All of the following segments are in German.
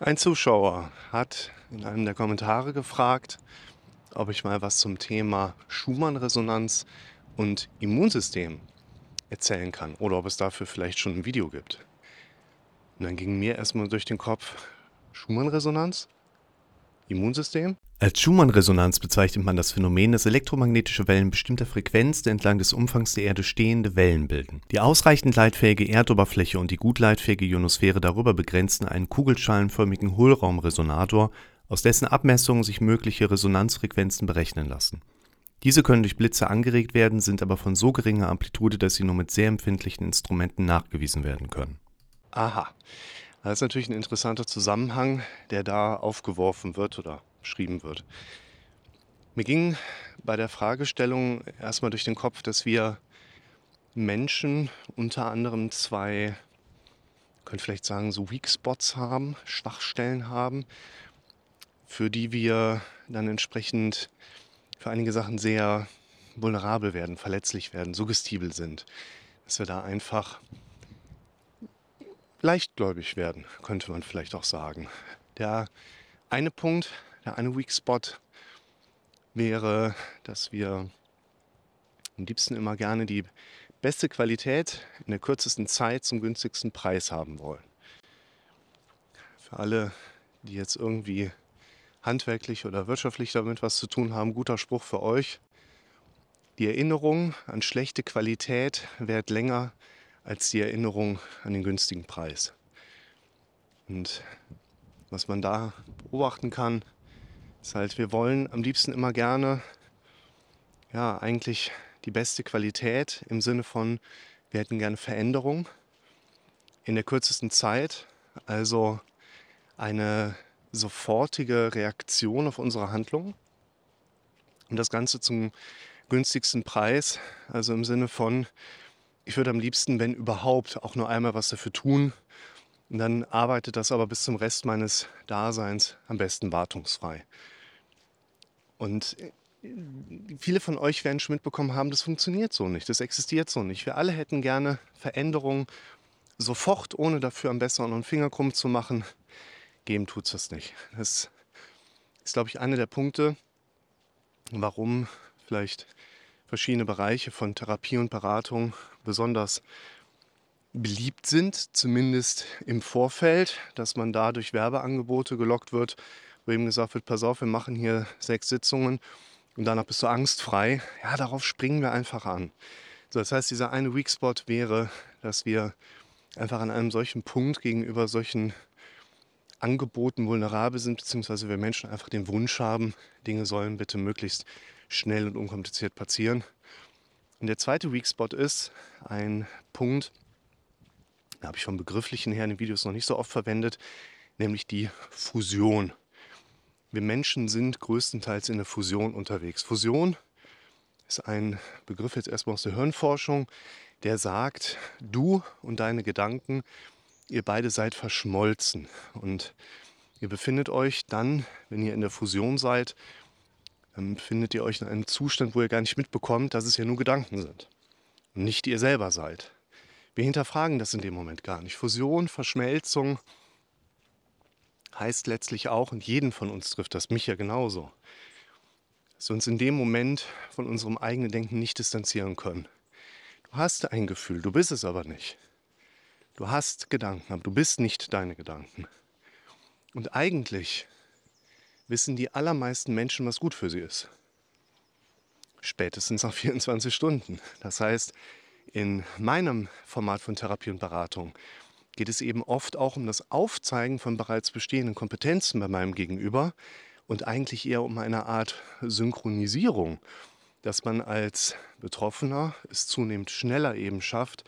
Ein Zuschauer hat in einem der Kommentare gefragt, ob ich mal was zum Thema Schumann-Resonanz und Immunsystem erzählen kann oder ob es dafür vielleicht schon ein Video gibt. Und dann ging mir erstmal durch den Kopf Schumann-Resonanz, Immunsystem. Als Schumann-Resonanz bezeichnet man das Phänomen, dass elektromagnetische Wellen bestimmter Frequenz der entlang des Umfangs der Erde stehende Wellen bilden. Die ausreichend leitfähige Erdoberfläche und die gut leitfähige Ionosphäre darüber begrenzen einen kugelschalenförmigen Hohlraumresonator, aus dessen Abmessungen sich mögliche Resonanzfrequenzen berechnen lassen. Diese können durch Blitze angeregt werden, sind aber von so geringer Amplitude, dass sie nur mit sehr empfindlichen Instrumenten nachgewiesen werden können. Aha, das ist natürlich ein interessanter Zusammenhang, der da aufgeworfen wird oder beschrieben wird. Mir ging bei der Fragestellung erstmal durch den Kopf, dass wir Menschen unter anderem zwei, könnte vielleicht sagen, so Weak Spots haben, Schwachstellen haben, für die wir dann entsprechend für einige Sachen sehr vulnerabel werden, verletzlich werden, suggestibel sind. Dass wir da einfach leichtgläubig werden, könnte man vielleicht auch sagen. Der eine Punkt, der eine Weak Spot wäre, dass wir am liebsten immer gerne die beste Qualität in der kürzesten Zeit zum günstigsten Preis haben wollen. Für alle, die jetzt irgendwie handwerklich oder wirtschaftlich damit was zu tun haben, guter Spruch für euch. Die Erinnerung an schlechte Qualität währt länger als die Erinnerung an den günstigen Preis. Und was man da beobachten kann, ist halt, wir wollen am liebsten immer gerne, ja, eigentlich die beste Qualität im Sinne von, wir hätten gerne Veränderung in der kürzesten Zeit, also eine sofortige Reaktion auf unsere Handlung und das Ganze zum günstigsten Preis, also im Sinne von, ich würde am liebsten, wenn überhaupt, auch nur einmal was dafür tun. Und dann arbeitet das aber bis zum Rest meines Daseins am besten wartungsfrei. Und äh, viele von euch werden schon mitbekommen haben, das funktioniert so nicht, das existiert so nicht. Wir alle hätten gerne Veränderungen sofort, ohne dafür am besten einen Finger krumm zu machen. Geben tut es das nicht. Das ist, glaube ich, einer der Punkte, warum vielleicht verschiedene Bereiche von Therapie und Beratung besonders beliebt sind, zumindest im Vorfeld, dass man da durch Werbeangebote gelockt wird, wo eben gesagt wird, pass auf, wir machen hier sechs Sitzungen und danach bist du angstfrei. Ja, darauf springen wir einfach an. So, das heißt, dieser eine Weak Spot wäre, dass wir einfach an einem solchen Punkt gegenüber solchen Angeboten vulnerabel sind, beziehungsweise wir Menschen einfach den Wunsch haben, Dinge sollen bitte möglichst schnell und unkompliziert passieren. Und der zweite Weak Spot ist ein Punkt, da habe ich vom Begrifflichen her in den Videos noch nicht so oft verwendet, nämlich die Fusion. Wir Menschen sind größtenteils in der Fusion unterwegs. Fusion ist ein Begriff jetzt erstmal aus der Hirnforschung, der sagt, du und deine Gedanken, ihr beide seid verschmolzen und ihr befindet euch dann, wenn ihr in der Fusion seid, dann befindet ihr euch in einem Zustand, wo ihr gar nicht mitbekommt, dass es ja nur Gedanken sind und nicht ihr selber seid. Wir hinterfragen das in dem Moment gar nicht. Fusion, Verschmelzung heißt letztlich auch, und jeden von uns trifft das, mich ja genauso, dass wir uns in dem Moment von unserem eigenen Denken nicht distanzieren können. Du hast ein Gefühl, du bist es aber nicht. Du hast Gedanken, aber du bist nicht deine Gedanken. Und eigentlich wissen die allermeisten Menschen, was gut für sie ist. Spätestens nach 24 Stunden. Das heißt, in meinem Format von Therapie und Beratung geht es eben oft auch um das Aufzeigen von bereits bestehenden Kompetenzen bei meinem Gegenüber und eigentlich eher um eine Art Synchronisierung, dass man als Betroffener es zunehmend schneller eben schafft,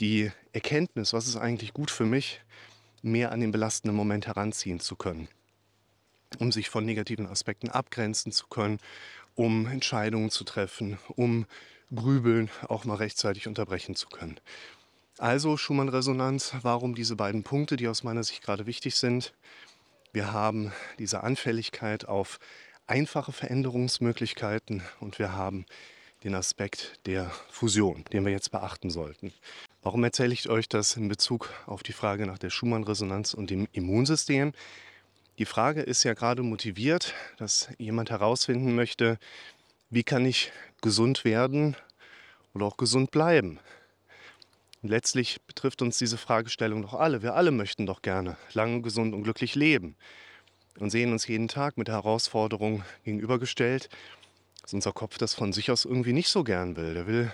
die Erkenntnis, was ist eigentlich gut für mich, mehr an den belastenden Moment heranziehen zu können um sich von negativen Aspekten abgrenzen zu können, um Entscheidungen zu treffen, um Grübeln auch mal rechtzeitig unterbrechen zu können. Also Schumann-Resonanz, warum diese beiden Punkte, die aus meiner Sicht gerade wichtig sind? Wir haben diese Anfälligkeit auf einfache Veränderungsmöglichkeiten und wir haben den Aspekt der Fusion, den wir jetzt beachten sollten. Warum erzähle ich euch das in Bezug auf die Frage nach der Schumann-Resonanz und dem Immunsystem? Die Frage ist ja gerade motiviert, dass jemand herausfinden möchte, wie kann ich gesund werden oder auch gesund bleiben. Und letztlich betrifft uns diese Fragestellung doch alle. Wir alle möchten doch gerne lange, gesund und glücklich leben und sehen uns jeden Tag mit der Herausforderung gegenübergestellt, dass unser Kopf das von sich aus irgendwie nicht so gern will. Der will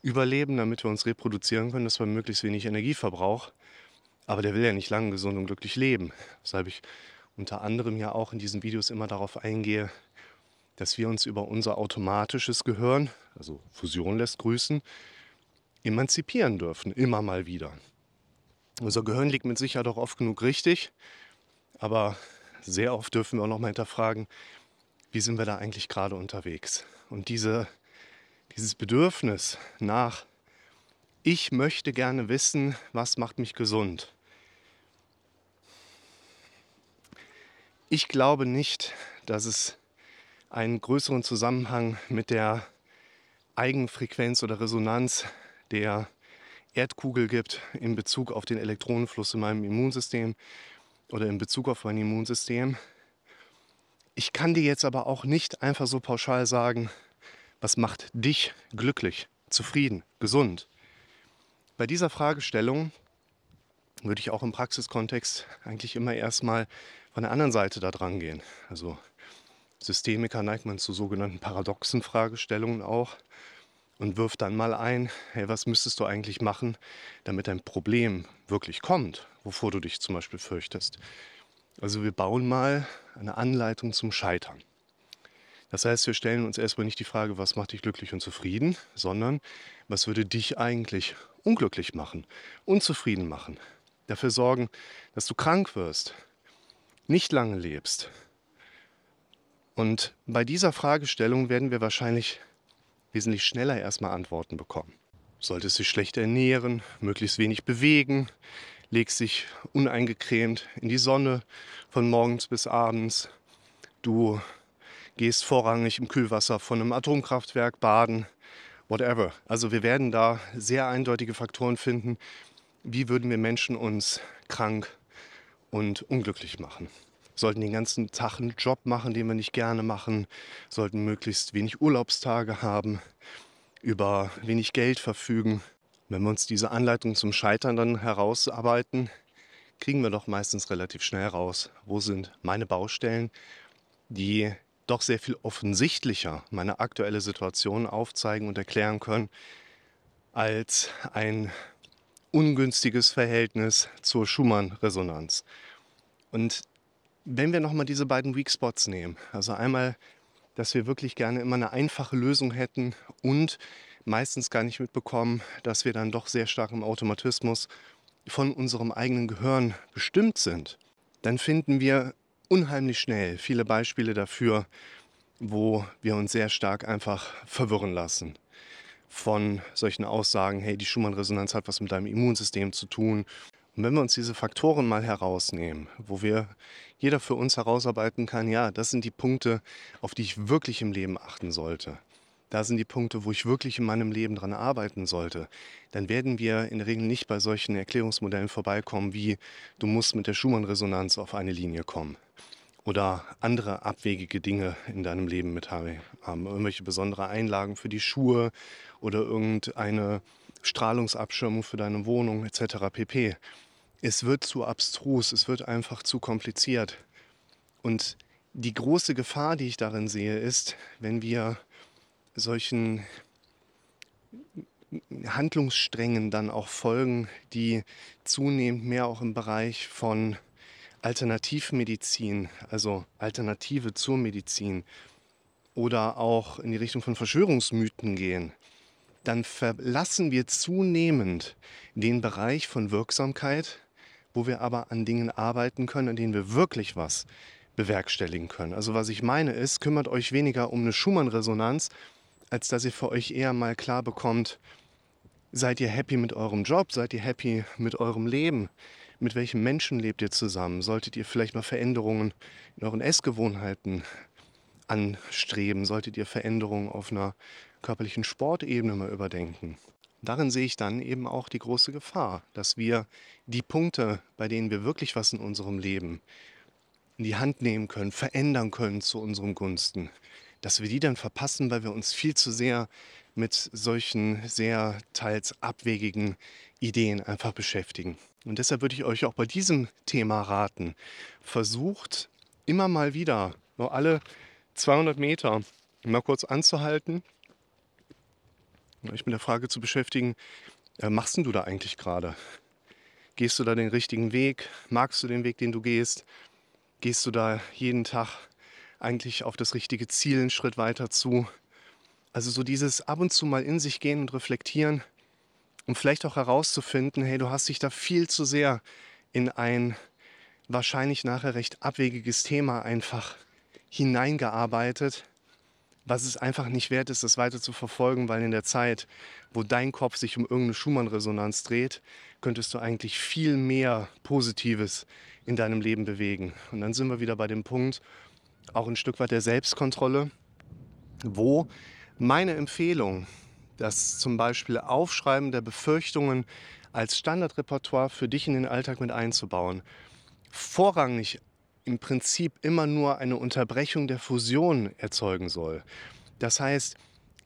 überleben, damit wir uns reproduzieren können, dass wir möglichst wenig Energieverbrauch. Aber der will ja nicht lang gesund und glücklich leben. Weshalb ich unter anderem ja auch in diesen Videos immer darauf eingehe, dass wir uns über unser automatisches Gehirn, also Fusion lässt grüßen, emanzipieren dürfen, immer mal wieder. Unser Gehirn liegt mit Sicherheit auch oft genug richtig, aber sehr oft dürfen wir auch noch mal hinterfragen, wie sind wir da eigentlich gerade unterwegs? Und diese dieses Bedürfnis nach, ich möchte gerne wissen, was macht mich gesund. Ich glaube nicht, dass es einen größeren Zusammenhang mit der Eigenfrequenz oder Resonanz der Erdkugel gibt in Bezug auf den Elektronenfluss in meinem Immunsystem oder in Bezug auf mein Immunsystem. Ich kann dir jetzt aber auch nicht einfach so pauschal sagen, was macht dich glücklich, zufrieden, gesund? Bei dieser Fragestellung würde ich auch im Praxiskontext eigentlich immer erstmal von der anderen Seite da dran gehen. Also Systemiker neigt man zu sogenannten paradoxen Fragestellungen auch und wirft dann mal ein, hey, was müsstest du eigentlich machen, damit ein Problem wirklich kommt, wovor du dich zum Beispiel fürchtest. Also wir bauen mal eine Anleitung zum Scheitern. Das heißt, wir stellen uns erstmal nicht die Frage, was macht dich glücklich und zufrieden, sondern was würde dich eigentlich unglücklich machen, unzufrieden machen, dafür sorgen, dass du krank wirst, nicht lange lebst. Und bei dieser Fragestellung werden wir wahrscheinlich wesentlich schneller erstmal Antworten bekommen. Du solltest dich schlecht ernähren, möglichst wenig bewegen, legst dich uneingecremt in die Sonne von morgens bis abends. Du gehst vorrangig im Kühlwasser von einem Atomkraftwerk baden, whatever. Also wir werden da sehr eindeutige Faktoren finden, wie würden wir Menschen uns krank und unglücklich machen. Sollten den ganzen Tag einen Job machen, den wir nicht gerne machen, sollten möglichst wenig Urlaubstage haben, über wenig Geld verfügen. Wenn wir uns diese Anleitung zum Scheitern dann herausarbeiten, kriegen wir doch meistens relativ schnell raus, wo sind meine Baustellen, die doch sehr viel offensichtlicher meine aktuelle Situation aufzeigen und erklären können, als ein ungünstiges Verhältnis zur Schumann-Resonanz. Und wenn wir nochmal diese beiden Weak Spots nehmen, also einmal, dass wir wirklich gerne immer eine einfache Lösung hätten und meistens gar nicht mitbekommen, dass wir dann doch sehr stark im Automatismus von unserem eigenen Gehirn bestimmt sind, dann finden wir unheimlich schnell viele Beispiele dafür, wo wir uns sehr stark einfach verwirren lassen von solchen Aussagen, hey, die Schumann-Resonanz hat was mit deinem Immunsystem zu tun. Und wenn wir uns diese Faktoren mal herausnehmen, wo wir jeder für uns herausarbeiten kann, ja, das sind die Punkte, auf die ich wirklich im Leben achten sollte. Da sind die Punkte, wo ich wirklich in meinem Leben dran arbeiten sollte. Dann werden wir in der Regel nicht bei solchen Erklärungsmodellen vorbeikommen, wie du musst mit der Schumann-Resonanz auf eine Linie kommen oder andere abwegige Dinge in deinem Leben mit haben. Irgendwelche besondere Einlagen für die Schuhe oder irgendeine Strahlungsabschirmung für deine Wohnung etc. pp. Es wird zu abstrus, es wird einfach zu kompliziert. Und die große Gefahr, die ich darin sehe, ist, wenn wir solchen Handlungssträngen dann auch folgen, die zunehmend mehr auch im Bereich von Alternativmedizin, also Alternative zur Medizin oder auch in die Richtung von Verschwörungsmythen gehen, dann verlassen wir zunehmend den Bereich von Wirksamkeit, wo wir aber an Dingen arbeiten können, an denen wir wirklich was bewerkstelligen können. Also was ich meine ist, kümmert euch weniger um eine Schumann-Resonanz, als dass ihr für euch eher mal klar bekommt, seid ihr happy mit eurem Job, seid ihr happy mit eurem Leben, mit welchen Menschen lebt ihr zusammen? Solltet ihr vielleicht mal Veränderungen in euren Essgewohnheiten anstreben? Solltet ihr Veränderungen auf einer körperlichen Sportebene mal überdenken? darin sehe ich dann eben auch die große Gefahr, dass wir die Punkte, bei denen wir wirklich was in unserem Leben in die Hand nehmen können, verändern können zu unserem Gunsten, dass wir die dann verpassen, weil wir uns viel zu sehr mit solchen sehr teils abwegigen Ideen einfach beschäftigen. Und deshalb würde ich euch auch bei diesem Thema raten, versucht immer mal wieder, nur alle 200 Meter, mal kurz anzuhalten, euch mit der Frage zu beschäftigen, äh, machst du da eigentlich gerade? Gehst du da den richtigen Weg? Magst du den Weg, den du gehst? Gehst du da jeden Tag eigentlich auf das richtige Ziel einen Schritt weiter zu? Also so dieses ab und zu mal in sich gehen und reflektieren, um vielleicht auch herauszufinden, hey, du hast dich da viel zu sehr in ein wahrscheinlich nachher recht abwegiges Thema einfach hineingearbeitet, was es einfach nicht wert ist, das weiter zu verfolgen, weil in der Zeit, wo dein Kopf sich um irgendeine Schumann-Resonanz dreht, könntest du eigentlich viel mehr Positives in deinem Leben bewegen. Und dann sind wir wieder bei dem Punkt, auch ein Stück weit der Selbstkontrolle, wo meine Empfehlung, das zum Beispiel Aufschreiben der Befürchtungen als Standardrepertoire für dich in den Alltag mit einzubauen, vorrangig im Prinzip immer nur eine Unterbrechung der Fusion erzeugen soll. Das heißt,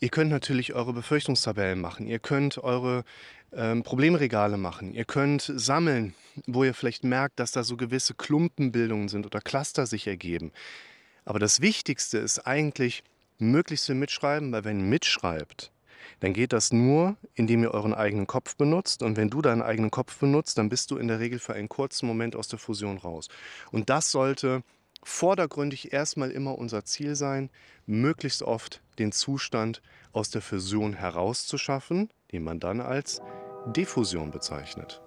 ihr könnt natürlich eure Befürchtungstabellen machen, ihr könnt eure ähm, Problemregale machen, ihr könnt sammeln, wo ihr vielleicht merkt, dass da so gewisse Klumpenbildungen sind oder Cluster sich ergeben. Aber das Wichtigste ist eigentlich, möglichst viel mitschreiben, weil wenn ihr mitschreibt, dann geht das nur, indem ihr euren eigenen Kopf benutzt. Und wenn du deinen eigenen Kopf benutzt, dann bist du in der Regel für einen kurzen Moment aus der Fusion raus. Und das sollte vordergründig erstmal immer unser Ziel sein, möglichst oft den Zustand aus der Fusion herauszuschaffen, den man dann als Diffusion bezeichnet.